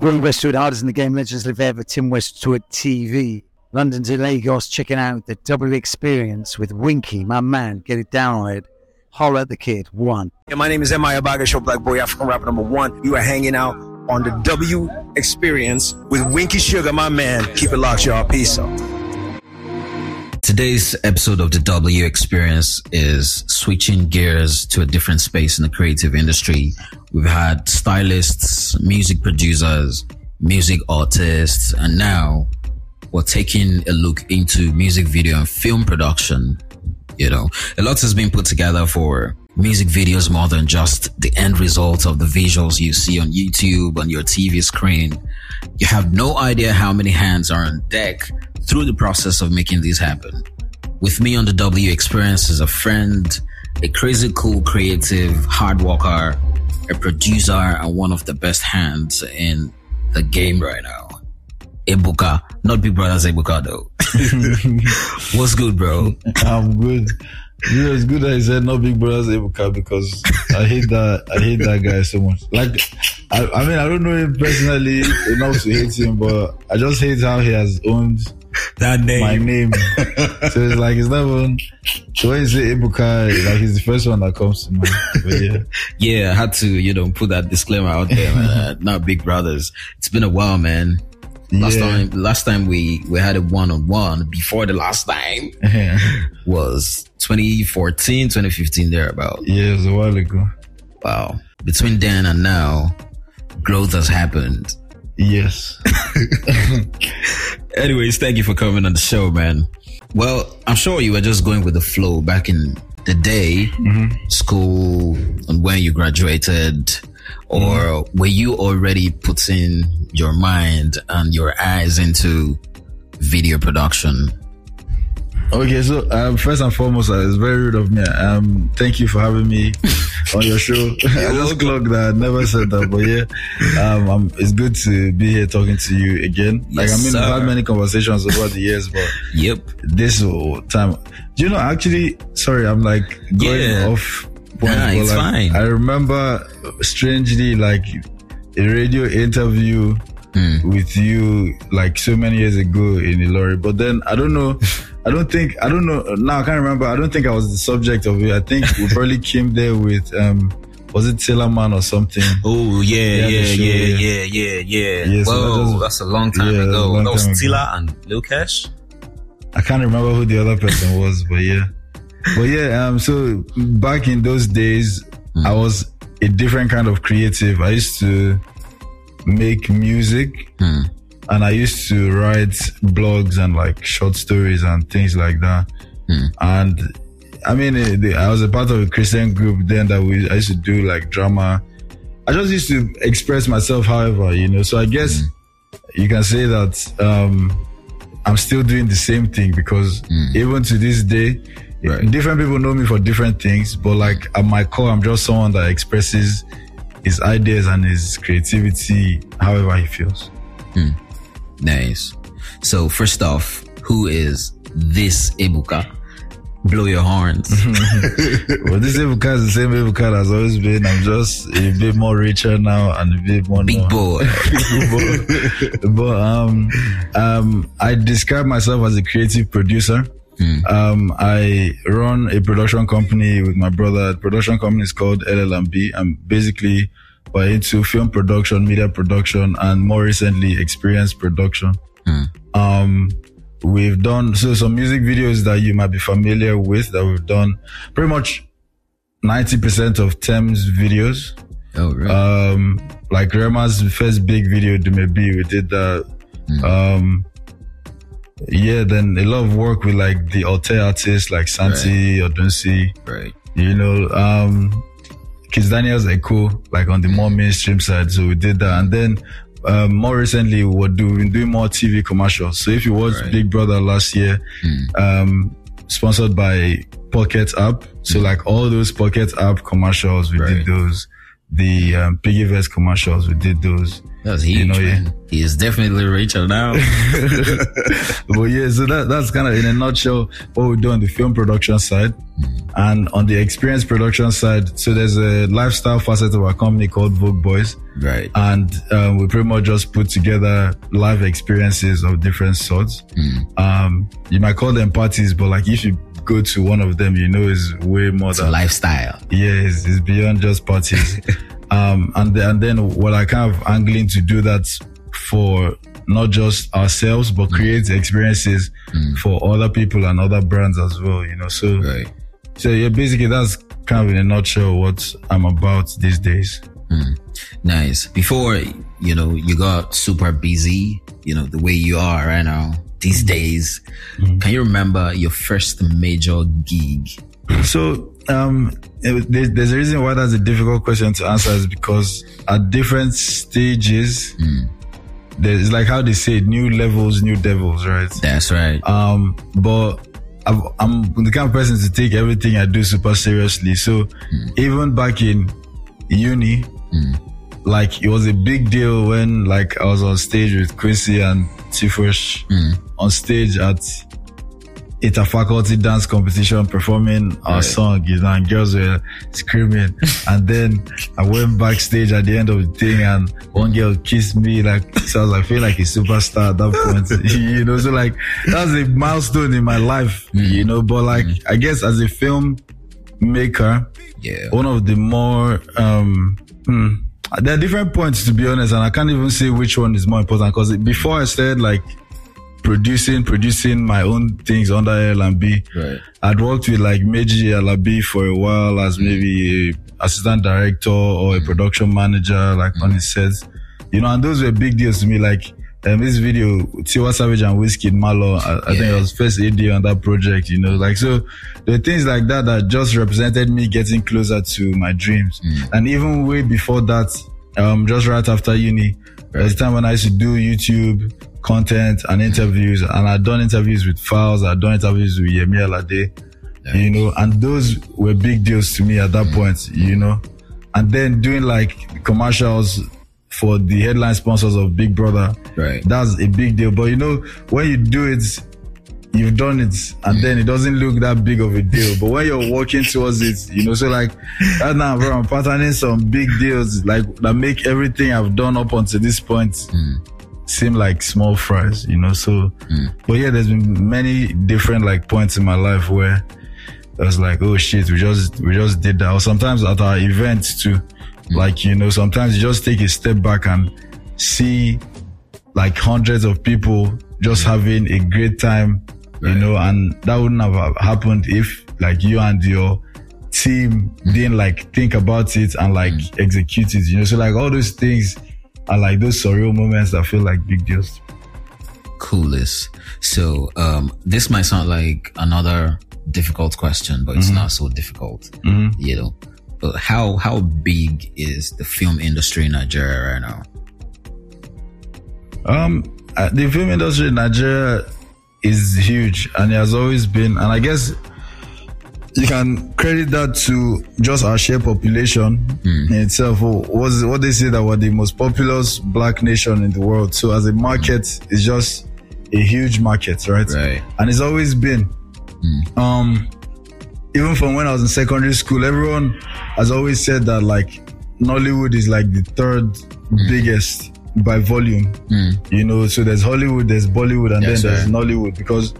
Spring Westwood, hardest in the game, legends live ever, Tim Westwood TV. London to Lagos, checking out the W Experience with Winky, my man. Get it down on it. Holler at the kid. One. Yeah, my name is M.I. Abaga, show Black Boy, African rapper number one. You are hanging out on the W Experience with Winky Sugar, my man. Keep it locked, y'all. Peace out. Today's episode of the W Experience is switching gears to a different space in the creative industry. We've had stylists, music producers, music artists, and now we're taking a look into music video and film production. You know, a lot has been put together for music videos more than just the end result of the visuals you see on YouTube on your TV screen. You have no idea how many hands are on deck through the process of making these happen. With me on the W experience is a friend, a crazy cool creative, hard worker, a producer, and one of the best hands in the game right now. Ebuka, not Big Brother's Ebuka though. What's good, bro? I'm good. You know, it's good that he said no Big Brother's Ebuka because I hate that. I hate that guy so much. Like, I, I mean, I don't know him personally enough to hate him, but I just hate how he has owned That name. my name. so it's like it's not even. So when you say Ebuka, like he's the first one that comes to mind. But yeah, Yeah, I had to, you know, put that disclaimer out there, man. not Big Brothers. It's been a while, man. Last Yeah. time, last time we, we had a one on one before the last time was 2014, 2015, thereabout. yeah, it was a while ago. Wow. Between then and now, growth has happened. Yes. Anyways, thank you for coming on the show, man. Well, I'm sure you were just going with the flow back in the day, mm-hmm. school, and when you graduated, or mm-hmm. were you already putting your mind and your eyes into video production? Okay, so um, first and foremost, uh, it's very rude of me. Um, thank you for having me on your show. I just clocked that. I never said that, but yeah, um, um, it's good to be here talking to you again. Like Yes, I mean, sir. I've had many conversations over the years, but Yep. this time, do you know? Actually, sorry, I'm like going Yeah. off. point, Nah, it's like, fine. I remember strangely, like a radio interview Hmm. with you like so many years ago in Ilorin. But then I don't know. I don't think I don't know now. I can't remember. I don't think I was the subject of it. I think we probably came there with um was it Tillerman or something? Oh yeah, Yeah, yeah, yeah, yeah. yeah, yeah, yeah. Yeah, so Whoa, that just- that's a long time yeah, ago. long that was time. Tila and Lil Cash. I can't remember who the other person was, but yeah. But yeah, um, so back in those days, I was a different kind of creative. I used to make music Hmm. And I used to write blogs and like short stories and things like that. And I mean, eh, the- I was a part of a Christian group then that we, I used to do like drama. I just used to express myself, however, you know, so I guess you can say that, um, I'm still doing the same thing because even to this day, Right. different people know me for different things, but like at my core, I'm just someone that expresses his ideas and his creativity however he feels. Nice. So first off, who is this Ebuka? Blow your horns. well, this Ebuka is the same Ebuka has always been. I'm just a bit more richer now and a bit more Big known. boy. but um, um, I describe myself as a creative producer. Um, I run a production company with my brother. The production company is called LLMB. I'm basically we're into film production, media production, and more recently, experience production. Um, we've done so some music videos that you might be familiar with that we've done. Pretty much ninety percent of Tems videos Oh, right. um like Rema's first big video Dumebi, we did that um yeah then a lot of work with like the Alte artists like Santi Odunsi right. you know um Kids Daniels Echo like on the more mainstream side. So we did that. And then um, more recently we're doing, we've been doing more TV commercials. So if you watched Right. Big Brother last year um sponsored by Pocket App. So like all those Pocket App commercials we Right. did those. The um, PiggyVest commercials we did those That's huge, You know, yeah. man. He is definitely richer now. but yeah, so that that's kind of in a nutshell what we do on the film production side. And on the experience production side, so there's a lifestyle facet of our company called Vogue Boys. Right. And um, we pretty much just put together live experiences of different sorts. Um, you might call them parties, but like if you go to one of them, you know it's way more It's a than lifestyle. yeah, it's, it's beyond just parties. um, and, and then what I kind of angling to do that for not just ourselves, but mm. create experiences mm. for other people and other brands as well, you know. So, Right. so yeah, basically that's kind of in a nutshell what I'm about these days. Hmm. Nice. Before, you know, you got super busy, you know, the way you are right now these mm. days. Can you remember your first major gig? So, um, it- there's, a reason why that's a difficult question to answer is because at different stages, there's like how they say new levels, new devils, right? That's right. Um, but I've, I'm the kind of person to take everything I do super seriously. So even back in uni, like it was a big deal when like I was on stage with Quincy and Tifush on stage at it's a faculty dance competition performing our Right. song, you know, and girls were screaming. and then I went backstage at the end of the thing and one girl kissed me like, so I was like, feel like a superstar at that point, you know, so like, that's a milestone in my life, you know, but like, I guess as a film maker, yeah. one of the more, um, hmm, there are different points to be honest, and I can't even say which one is more important because before I said like producing, producing my own things under L&B, Right. I'd worked with like Meji Alabi for a while as maybe a assistant director or a production manager, like on his sets, you know, and those were big deals to me. Like, um, this video, Tiwa Savage and Wizkid Malo, I, I think Yeah. I was first AD on that project, you know, like, so the things like that that just represented me getting closer to my dreams. And even way before that, um, just right after uni, there was a time when I used to do YouTube content and interviews, and I'd done interviews with Falz, I'd done interviews with Yemi Alade, you know, and those were big deals to me at that mm. point, you know. And then doing like commercials for the headline sponsors of Big Brother, Right. that's a big deal. But you know, when you do it, you've done it, and mm. then it doesn't look that big of a deal. But when you're working towards it, you know, so like right now, bro, I'm patterning some big deals like that make everything I've done up until this point mm. Seem like small fries, you know. So, hmm. but yeah, there's been many different like points in my life where I was like, oh shit, we just we just did that. Or sometimes at our events too, hmm. like you know, sometimes you just take a step back and see like hundreds of people just hmm. having a great time, you know, and that wouldn't have happened if like you and your team didn't like think about it and like execute it, you know. So like all those things are like those surreal moments that feel like big deals. Coolest. So, um, this might sound like another difficult question, but it's not so difficult, you know. But how how big is the film industry in Nigeria right now? Um, uh, the film industry in Nigeria is huge and it has always been, and I guess you can credit that to just our sheer population hmm. in itself. Was what they say that we're the most populous black nation in the world. So as a market, hmm. it's just a huge market, right? Right. And it's always been. Hmm. Um, even from when I was in secondary school, everyone has always said that like Nollywood is like the third biggest by volume. You know, so there's Hollywood, there's Bollywood, and Yes, then there's sir. Nollywood because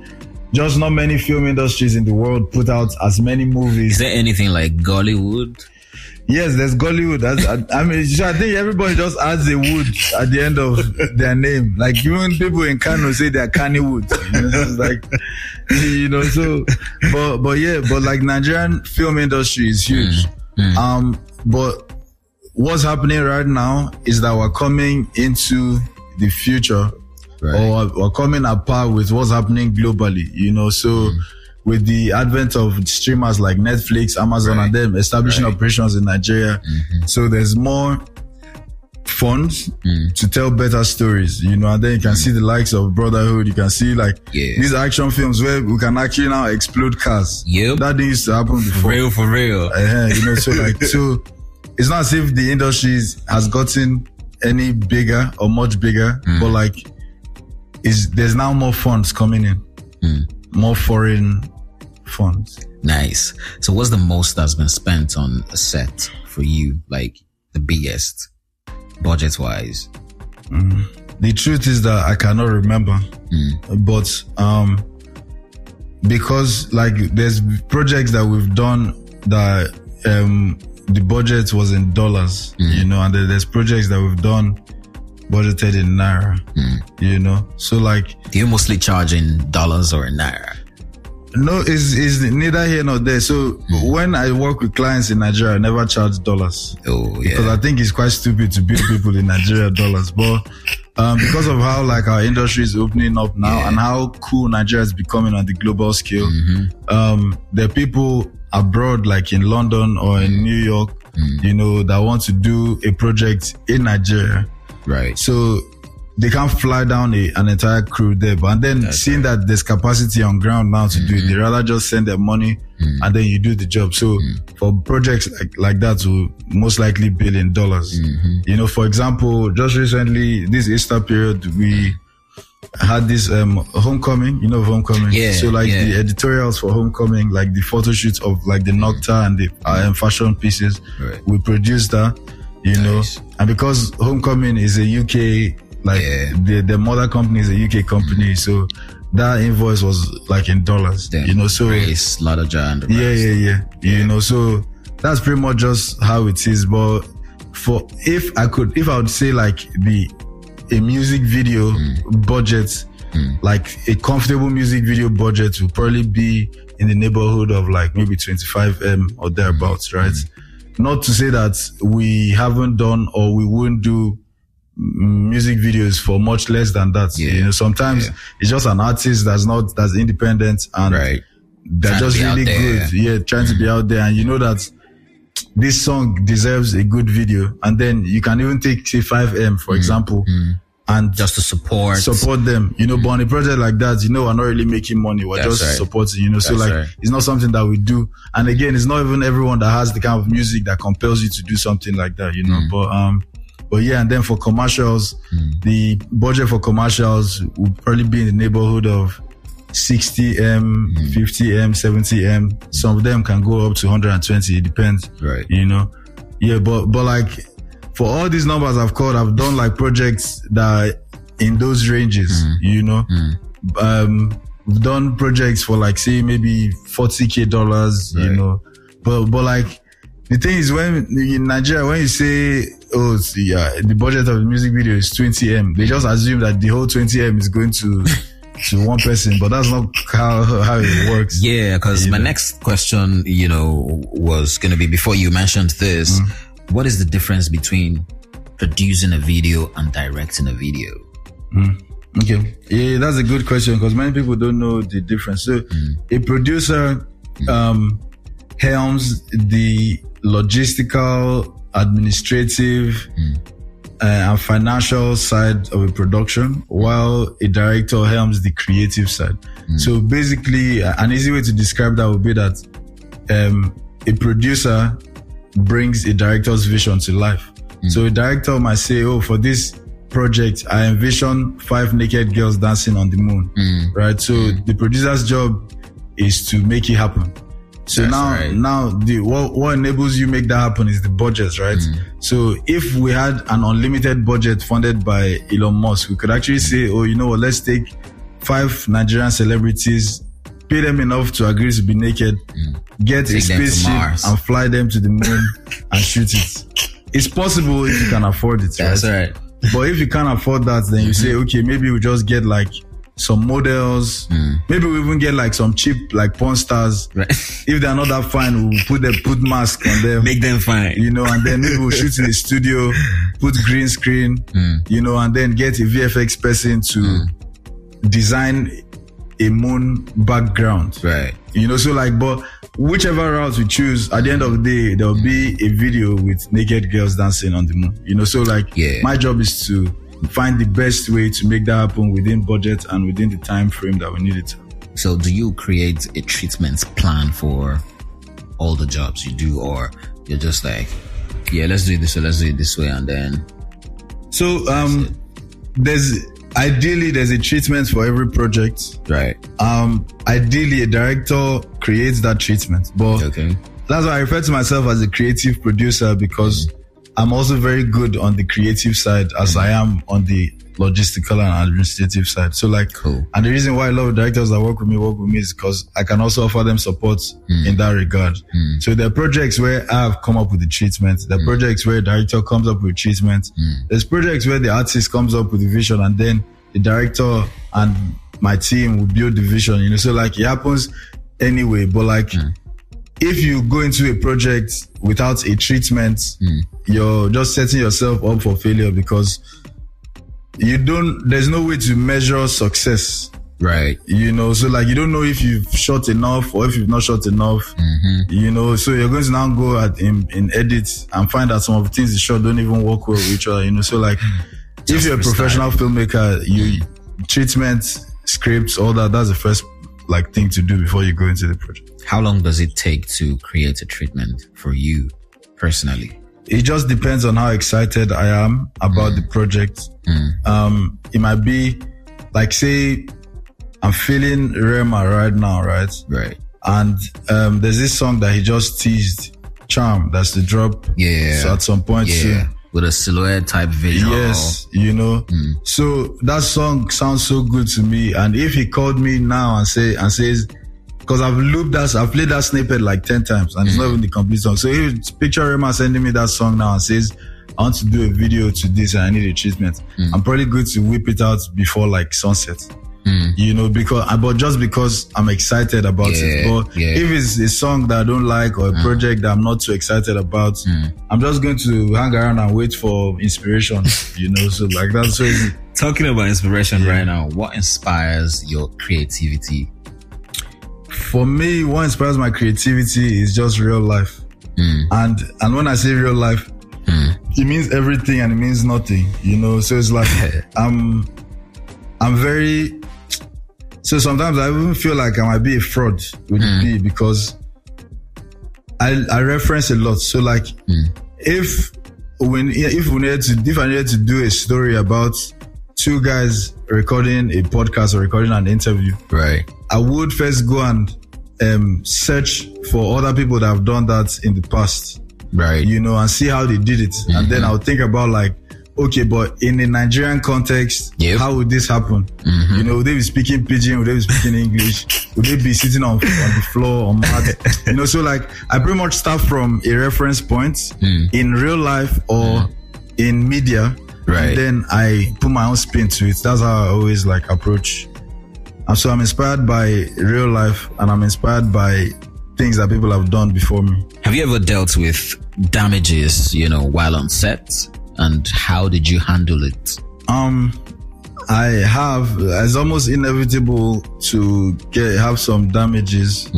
just not many film industries in the world put out as many movies. Is there anything like Gollywood? Yes, there's Gollywood. That's, I, I mean, I think everybody just adds a wood at the end of their name. Like even people in Kano say they're Kannywood. You know, it's like, you know, so, but, but yeah, but like Nigerian film industry is huge. Um, but what's happening right now is that we're coming into the future Right. or coming apart with what's happening globally, you know, so mm. with the advent of streamers like Netflix, Amazon, Right. and them establishing Right. operations in Nigeria. Mm-hmm. So there's more funds mm. to tell better stories, you know, and then you can mm. see the likes of Brotherhood. You can see like Yeah. these action films where we can actually now explode cars. Yep. That didn't used to happen before. Real for real. Uh, you know, so like, so it's not as if the industry has gotten any bigger or much bigger, but like, is there's now more funds coming in, more foreign funds. Nice. So what's the most that's been spent on a set for you? Like the biggest budget wise? The truth is that I cannot remember, but um, because like there's projects that we've done that um the budget was in dollars, you know, and there's projects that we've done budgeted in naira, you know. So like Do you mostly charge in dollars or in naira? no, is is neither here nor there. So when I work with clients in Nigeria, I never charge dollars. Oh because. I think it's quite stupid to bill people in Nigeria dollars. But um, because of how like our industry is opening up now Yeah. and how cool Nigeria is becoming on the global scale, Mm-hmm. um, there are people abroad, like in London or Mm. in New York, you know, that want to do a project in Nigeria. Right. So they can't fly down a, an entire crew there. But then seeing that there's capacity on ground now to do it, they mm-hmm. rather just send their money mm-hmm. and then you do the job. So mm-hmm. for projects like, like that, will most likely bill in dollars. You know, for example, just recently, this Easter period, we had this um homecoming, you know, homecoming. Yeah, So like yeah. the editorials for homecoming, like the photo shoots of like the Nocta and the uh, fashion pieces, Right. we produced that, you know, and because homecoming is a UK, like Yeah. the, the mother company is a UK company. Mm. So that invoice was like in dollars, Then you know, so Grace, Ladoja, and the yeah, rest. yeah, yeah, You know, so that's pretty much just how it is. But for if I could, if I would say like the a music video mm. budget, mm. like a comfortable music video budget would probably be in the neighborhood of like maybe 25 m or thereabouts, right? Not to say that we haven't done or we wouldn't do mm, music videos for much less than that. Yeah. You know, sometimes Yeah. it's just an artist that's not that's independent and Right. they're Trying just really good. Yeah, trying to be out there. And you know that this song deserves a good video. And then you can even take, say, 5M, for example, and Just to support. support them. You know, but on a project like that, you know, we're not really making money. We're That's just right. supporting, you know, so like, right. it's not something that we do. And again, it's not even everyone that has the kind of music that compels you to do something like that, you know, Mm. but, um, but yeah, and then for commercials, Mm. the budget for commercials would probably be in the neighborhood of 60M, Mm. 50M, 70M. Some of them can go up to 120. It depends. Right. You know? Yeah, but, but like for all these numbers I've called, I've done like projects that are in those ranges, Mm. you know? Um, we've done projects for like, say, maybe 40k dollars, you know? But, but like, the thing is when in Nigeria, when you say, oh, yeah, the budget of the music video is 20M, they just assume that the whole 20M is going to, to one person, but that's not how, how it works. Yeah, because my know. next question, you know, was going to be before you mentioned this, Mm. What is the difference between producing a video and directing a video? Okay. Yeah, that's a good question because many people don't know the difference. So a producer um helms the logistical, administrative, uh, and financial side of a production, while a director helms the creative side. So basically, an easy way to describe that would be that um, a producer brings a director's vision to life. Mm. So a director might say, "Oh, for this project, I envision five naked girls dancing on the moon." Mm. Right. So mm. the producer's job is to make it happen. So That's now, right. now the what, what enables you make that happen is the budget, right? So if we had an unlimited budget funded by Elon Musk, we could actually say, "Oh, you know what? Let's take five Nigerian celebrities." Pay them enough to agree to be naked, mm. get a Take to spaceship and fly them to the moon and shoot it. It's possible if you can afford it, That's right? right. But if you can't afford that, then you mm-hmm. say, okay, maybe we just get like some models. Mm. Maybe we even get like some cheap like porn stars. Right. If they're not that fine, we'll put them put mask on them. Make them fine. you know, and then maybe we'll shoot in the studio, put green screen, mm. you know, and then get a VFX person to design a moon background. Right. You know, so like, but whichever route we choose, at the end of the day, there'll be a video with naked girls dancing on the moon. You know, so like, Yeah. my job is to find the best way to make that happen within budget and within the time frame that we need it. So do you create a treatment plan for all the jobs you do or you're just like, yeah, let's do it this way, let's do it this way and then So, um, there's ideally, there's a treatment for every project. Right. Um, ideally, a director creates that treatment, but Okay. that's why I refer to myself as a creative producer because I'm also very good on the creative side as I am on the logistical and administrative side. So like, Cool. and the reason why a lot of directors that work with me work with me is because I can also offer them support hmm. in that regard. Hmm. So there are projects where I have come up with the treatment. There are hmm. projects where a director comes up with treatment. There's projects where the artist comes up with the vision and then the director and my team will build the vision, you know, so like it happens anyway, but like, if you go into a project without a treatment, you're just setting yourself up for failure because you don't, there's no way to measure success. Right. You know, so like you don't know if you've shot enough or if you've not shot enough. Mm-hmm. You know, so you're going to now go at in, in edit and find out some of the things you shot don't even work well with each other. You know, so like if you're a professional filmmaker, you treatment, scripts, all that. That's the first like thing to do before you go into the project. How long does it take to create a treatment for you personally? It just depends on how excited I am about the project. Um, it might be like say I'm feeling Rema right now, right? Right. And um, there's this song that he just teased, Charm. That's the drop. Yeah. So at some point Yeah. soon. With a silhouette type visual. Yes, you know. So that song sounds so good to me. And if he called me now and say and says, because I've looped that, I've played that snippet like ten times, and it's not mm. even the complete song. So if picture Rema sending me that song now and says, I want to do a video to this and I need a treatment, mm. I'm probably good to whip it out before like sunset. Mm. You know, because I but just because I'm excited about it. But yeah. if it's a song that I don't like or a project that I'm not too excited about, I'm just going to hang around and wait for inspiration. You know, so like that's so easy. Talking about inspiration right now, what inspires your creativity? For me, what inspires my creativity is just real life. Hmm. And and when I say real life, hmm. it means everything and it means nothing. You know, so it's like I'm I'm very so sometimes I even feel like I might be a fraud with hmm. the B because I I reference a lot. So like if when if we needed to if I needed to do a story about two guys recording a podcast or recording an interview, Right. I would first go and um, search for other people that have done that in the past, Right. you know, and see how they did it. And then mm-hmm. I'll think about like, okay, but in a Nigerian context, Yep. how would this happen? Mm-hmm. You know, would they be speaking pidgin? Would they be speaking English? Would they be sitting on, on the floor on mat? you know, so like I pretty much start from a reference point mm. in real life or mm. in media. Right. And then I put my own spin to it. That's how I always like approach and so I'm inspired by real life and I'm inspired by things that people have done before me. Have you ever dealt with damages, you know, while on set? And how did you handle it? Um, I have, it's almost inevitable to get, have some damages,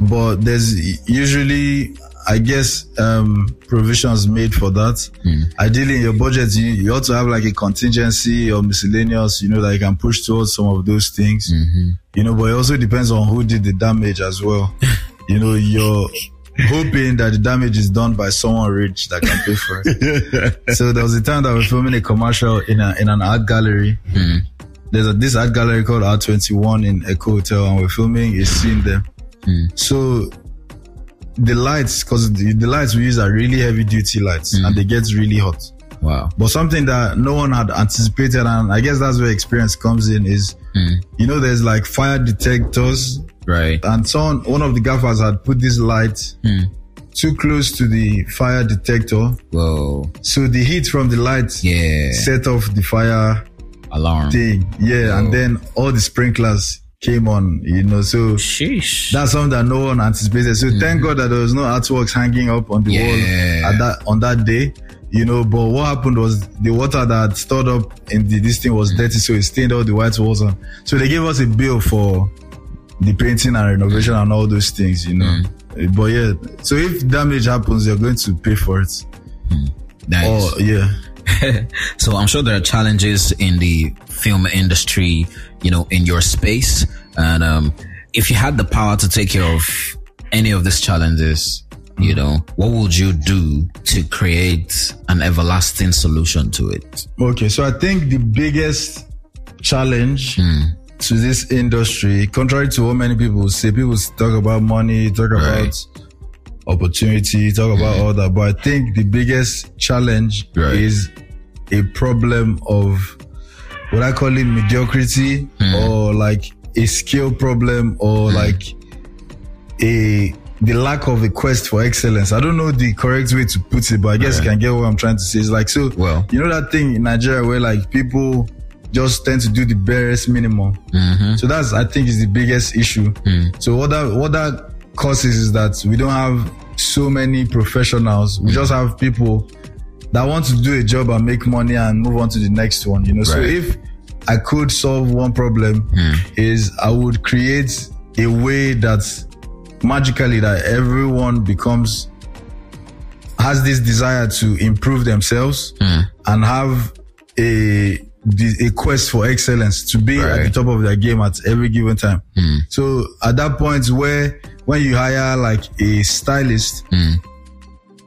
but there's usually, I guess, um, provisions made for that. Hmm. Ideally in your budget, you, you ought to have like a contingency or miscellaneous, you know, that you can push towards some of those things. Mm-hmm. You know, but it also depends on who did the damage as well. you know, you're hoping that the damage is done by someone rich that can pay for it. so there was a time that we were filming a commercial in a, in an art gallery. Hmm. There's a, this art gallery called R21 in Eko Hotel and we're filming a scene there. Hmm. So the lights, cause the, the lights we use are really heavy duty lights and mm. they get really hot. Wow. But something that no one had anticipated, and I guess that's where experience comes in, is mm. you know, there's like fire detectors, Right. and someone, one of the gaffers had put this light mm. too close to the fire detector, Whoa. so the heat from the light Yeah. set off the fire Alarm. thing. Yeah, and then all the sprinklers came on, you know, so Sheesh. that's something that no one anticipated. So thank mm-hmm. God that there was no artworks hanging up on the Yeah. wall at that on that day. You know, but what happened was the water that stored up in the, this thing was dirty, so it stained all the white walls on. So they gave us a bill for the painting and renovation and all those things, you know. Mm. But yeah, so if damage happens, you're going to pay for it. Mm. Nice. Oh yeah. so I'm sure there are challenges in the film industry, you know, in your space. And um, if you had the power to take care of any of these challenges, you know, what would you do to create an everlasting solution to it? Okay, so I think the biggest challenge to this industry, contrary to what many people say. People talk about money, talk Right. about opportunity, talk about mm. all that. But I think the biggest challenge Right. is a problem of what I call it mediocrity mm. or like a skill problem or mm. like a the lack of a quest for excellence. I don't know the correct way to put it, but I guess you can get what I'm trying to say. It's like so Well. you know that thing in Nigeria where like people just tend to do the barest minimum. Mm-hmm. So that's I think is the biggest issue. So what that what that causes is that we don't have so many professionals. We just have people that want to do a job and make money and move on to the next one. You know, so if I could solve one problem, hmm. is I would create a way that magically that everyone becomes has this desire to improve themselves hmm. and have a a quest for excellence to be at the top of their game at every given time. Hmm. So at that point where when you hire like a stylist, hmm.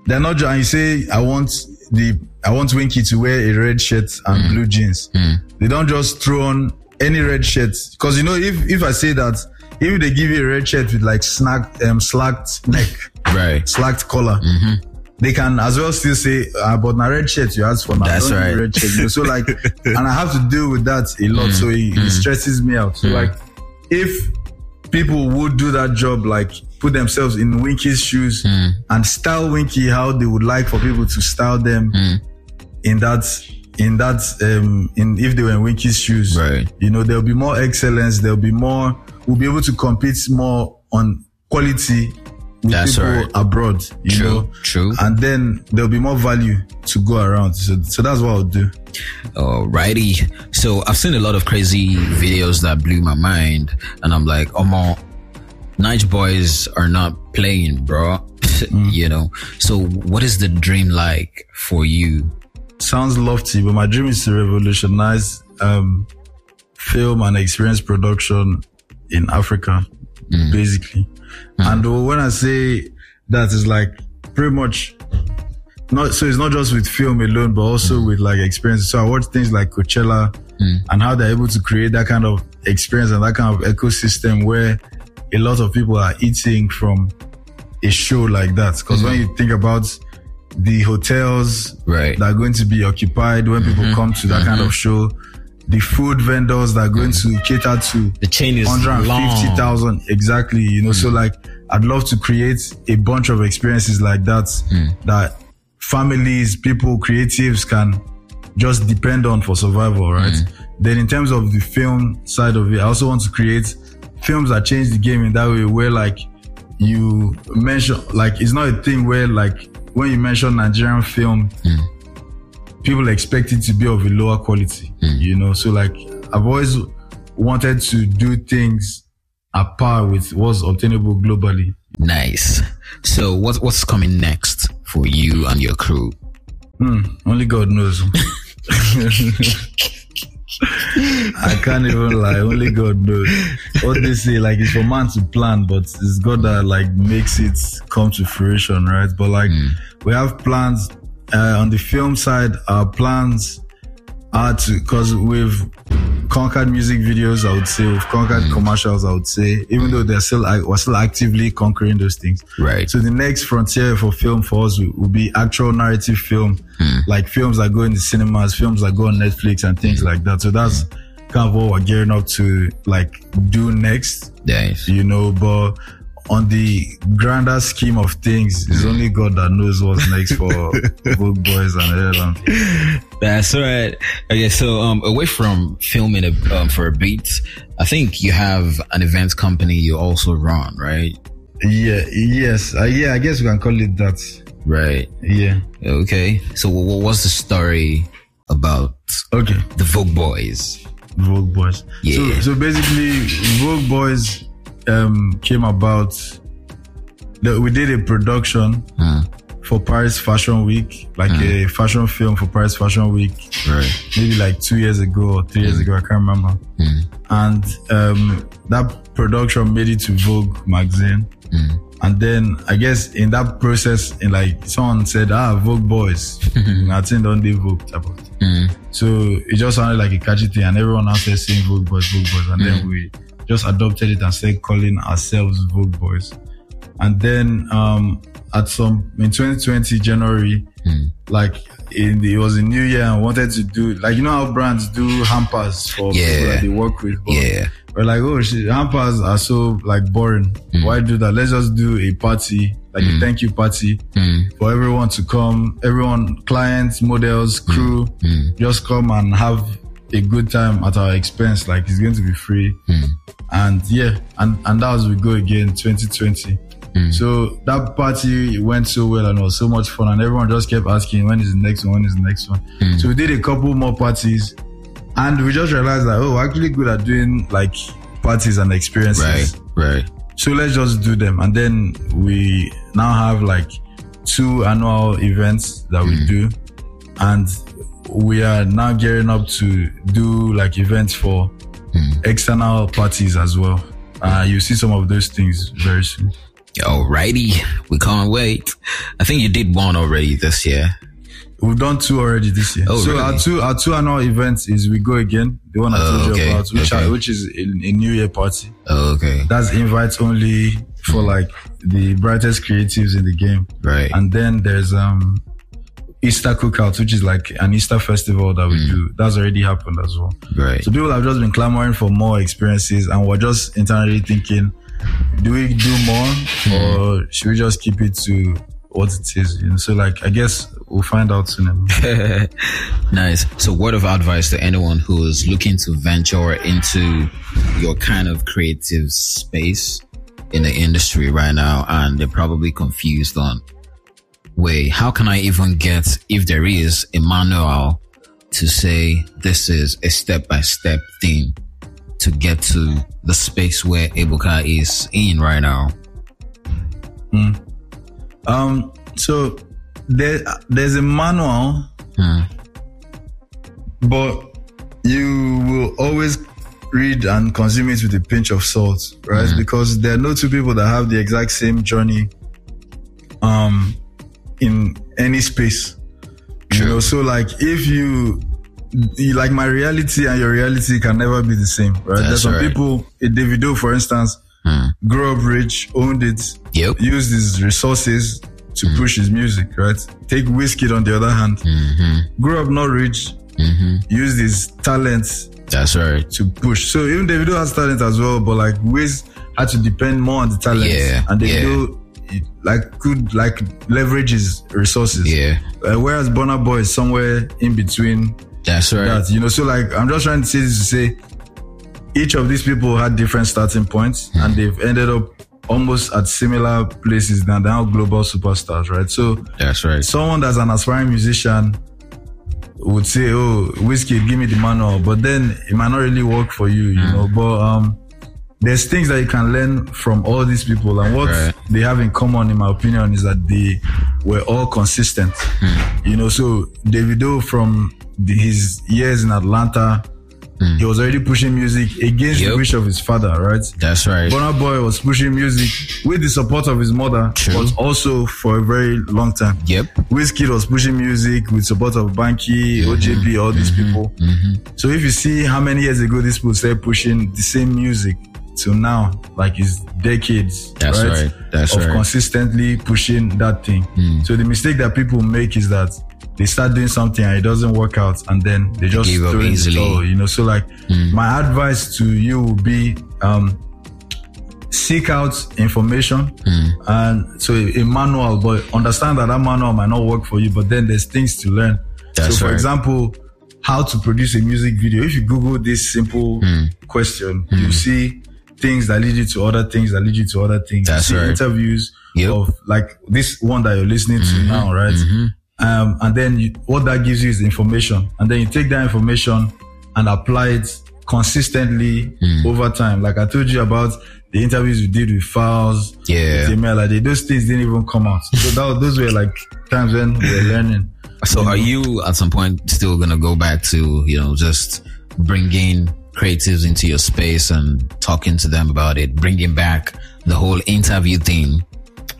they're not just and you say I want the I want Winky to wear a red shirt and hmm. blue jeans. Hmm. They don't just throw on any red shirt because you know if if I say that if they give you a red shirt with like snack um slacked neck, Right. slacked collar. Mm-hmm. They can as well still say, uh, but my red shirt you asked for now. That's don't give me right. Red shirt. You know, So like, and I have to deal with that a lot. So it, it mm-hmm. stresses me out. So mm-hmm. like, if people would do that job, like put themselves in Winky's shoes and style Winky how they would like for people to style them in that, in that, um, in if they were in Winky's shoes, Right. you know, there'll be more excellence. There'll be more, we'll be able to compete more on quality with That's people right. abroad, you True, know. true. And then there'll be more value to go around. So, so that's what I'll do. Alrighty. So I've seen a lot of crazy videos that blew my mind, and I'm like, oh my, Night Boys are not playing, bro. you know. So what is the dream like for you? Sounds lofty, but my dream is to revolutionize um, film and experience production in Africa, basically. Mm-hmm. And when I say that, is like pretty much not so it's not just with film alone, but also mm-hmm. with like experiences. So I watch things like Coachella mm-hmm. and how they're able to create that kind of experience and that kind of ecosystem where a lot of people are eating from a show like that. Because when you think about the hotels Right. that are going to be occupied when people come to that kind of show, the food vendors that are going to cater to The chain is long. 150,000 exactly you know so mm. like I'd love to create a bunch of experiences like that mm. that families people creatives can just depend on for survival right? Mm. Then in terms of the film side of it I also want to create films that change the game in that way where like you mention like it's not a thing where like when you mention Nigerian film people expect it to be of a lower quality, hmm. you know. So like I've always wanted to do things at par with what's obtainable globally. Nice. So what what's coming next for you and your crew? Hmm, only God knows. I can't even lie. Only God knows. What they say, like, it's for man to plan, but it's God that like makes it come to fruition, right? But like, hmm. we have plans uh, on the film side. Our plans are to because we've conquered music videos. I would say we've conquered mm. commercials. I would say, even though they're still we're still actively conquering those things. Right. So the next frontier for film for us will, will be actual narrative film, hmm. like films that go in the cinemas, films that go on Netflix and things hmm. like that. So that's hmm. kind of what we're gearing up to like do next, Nice. you know, but on the grander scheme of things, it's only God that knows what's next for Vogue Boys and Ireland. That's right. Okay, so um, away from filming a, um, for a beat, I think you have an events company you also run, right? Yeah, yes, uh, yeah, I guess we can call it that. Right. Yeah. Okay. So what was the story about Okay. the Vogue Boys? Vogue Boys. Yeah. So, so basically, Vogue Boys um, came about. We did a production for Paris Fashion Week, like a fashion film for Paris Fashion Week, Right. maybe like two years ago or three years ago. I can't remember. And um, that production made it to Vogue magazine. And then I guess in that process, in like someone said, ah, Vogue boys, I think don't they Vogue type of thing. So it just sounded like a catchy thing, and everyone else started saying Vogue boys, Vogue boys, and then we just adopted it and started calling ourselves Vogue boys. And then um at some in 2020 January, hmm. like in the, it was a new year, and I wanted to do like you know how brands do hampers for people Yeah. that they work with. but Yeah. we're like, oh shit, hampers are so like boring. Hmm. Why do that? Let's just do a party, like a hmm. thank you party for everyone to come. Everyone, clients, models, crew, just come and have a good time at our expense. Like it's going to be free. Hmm. And yeah, and, and that was we go again 2020. Hmm. So that party went so well and it was so much fun and everyone just kept asking when is the next one, when is the next one. Hmm. So we did a couple more parties and we just realized that oh we're actually good at doing like parties and experiences. Right. Right. So let's just do them. And then we now have like two annual events that we do. And we are now gearing up to do like events for external parties as well. Uh, you see some of those things very soon. Alrighty. We can't wait. I think you did one already this year. We've done two already this year. Oh, so really? our two our two annual events is we go again, the one I Oh, told okay, you about, which okay. are, which is a, a New Year party. Oh, okay. That's invites only for like the brightest creatives in the game. Right. And then there's um Easter cookout, which is like an Easter festival that we Mm. do. That's already happened as well. Right. So people have just been clamoring for more experiences and we're just internally thinking, do we do more Mm. or should we just keep it to what it is? You know, so like I guess we'll find out soon. nice. So, word of advice to anyone who is looking to venture into your kind of creative space in the industry right now, and they're probably confused on, wait, how can I even get, if there is a manual to say this is a step by step thing to get to the space where Ebuka is in right now? Um, so there, there's a manual, Hmm. but you will always read and consume it with a pinch of salt, right? Because there are no two people that have the exact same journey, any space. You know, so like if you, you- like my reality and your reality can never be the same, right? That's There's some right. people, Davido, for instance, hmm. grew up rich, owned it, Yep. used his resources to hmm. push his music, right? Take Wizkid on the other hand, mm-hmm. grew up not rich, mm-hmm. used his talents That's right. to push. So even Davido has talent as well, but like Wiz had to depend more on the talent, Yeah, and yeah. Davido it, like could like leverage his resources. Yeah. Uh, whereas Burna Boy is somewhere in between That's right. that, you know. So like I'm just trying to say to say each of these people had different starting points and they've ended up almost at similar places now. They're now global superstars, right? So That's right. someone that's an aspiring musician would say, "Oh, Wizkid, give me the manual," but then it might not really work for you, you know. But um, there's things that you can learn from all these people, and what Right. they have in common, in my opinion, is that they were all consistent. Hmm. You know, so Davido from the, his years in Atlanta, hmm. he was already pushing music against the wish of his father, right? That's right. Burna Boy was pushing music with the support of his mother, True. but also for a very long time. Yep. Wizkid was pushing music with support of Banky, mm-hmm. OJB, all these mm-hmm. people. Mm-hmm. So if you see how many years ago these people started pushing the same music to now, like it's decades, That's right. That's of right. Hmm. consistently pushing that thing. So the mistake that people make is that they start doing something and it doesn't work out, and then they just give up easily. Hmm. you know. So like, my advice to you would be. um seek out information Hmm. and so a, a manual, but understand that that manual might not work for you, but then there's things to learn. That's so for right. example, how to produce a music video. If you Google this simple Hmm. question, you see things that lead you to other things that lead you to other things. That's you see right. interviews Yep. Mm-hmm. of like this one that you're listening to now, right? Um, and then you, what that gives you is information. And then you take that information and apply it consistently Mm. over time. Like I told you about the interviews we did with Falz, Yeah. with Emel, like they- those things didn't even come out. So that, those were like times when we were learning. So are you at some point still gonna go back to you know just bringing creatives into your space and talking to them about it, bringing back the whole interview thing.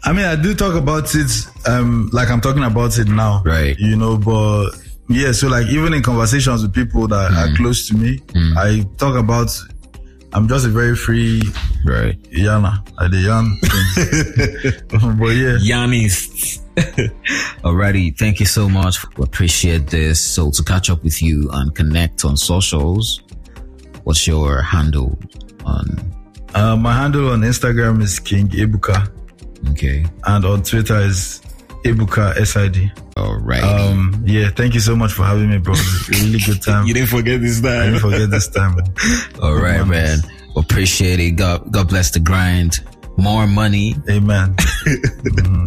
I mean, I do talk about it, um, like I'm talking about it now. Right. You know, but yeah, so like even in conversations with people that are close to me, I talk about, I'm just a very free Right. Yana. I the young but yeah. Yanists. Alrighty, thank you so much. We appreciate this. So to catch up with you and connect on socials, what's your handle on Uh, my handle on Instagram is King Ebuka okay. and on Twitter is Ebuka SID. Alright. Um, yeah, thank you so much for having me, bro. Really good time. You didn't forget this time. I didn't forget this time. All right, man. Appreciate it. God God bless the grind. More money. Amen.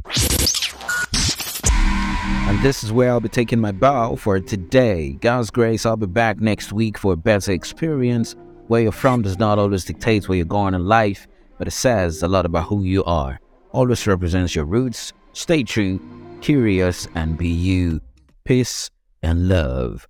And this is where I'll be taking my bow for today. God's grace, I'll be back next week for a better experience. Where you're from does not always dictate where you're going in life, but it says a lot about who you are. Always represents your roots. Stay true, curious, and be you. Peace and love.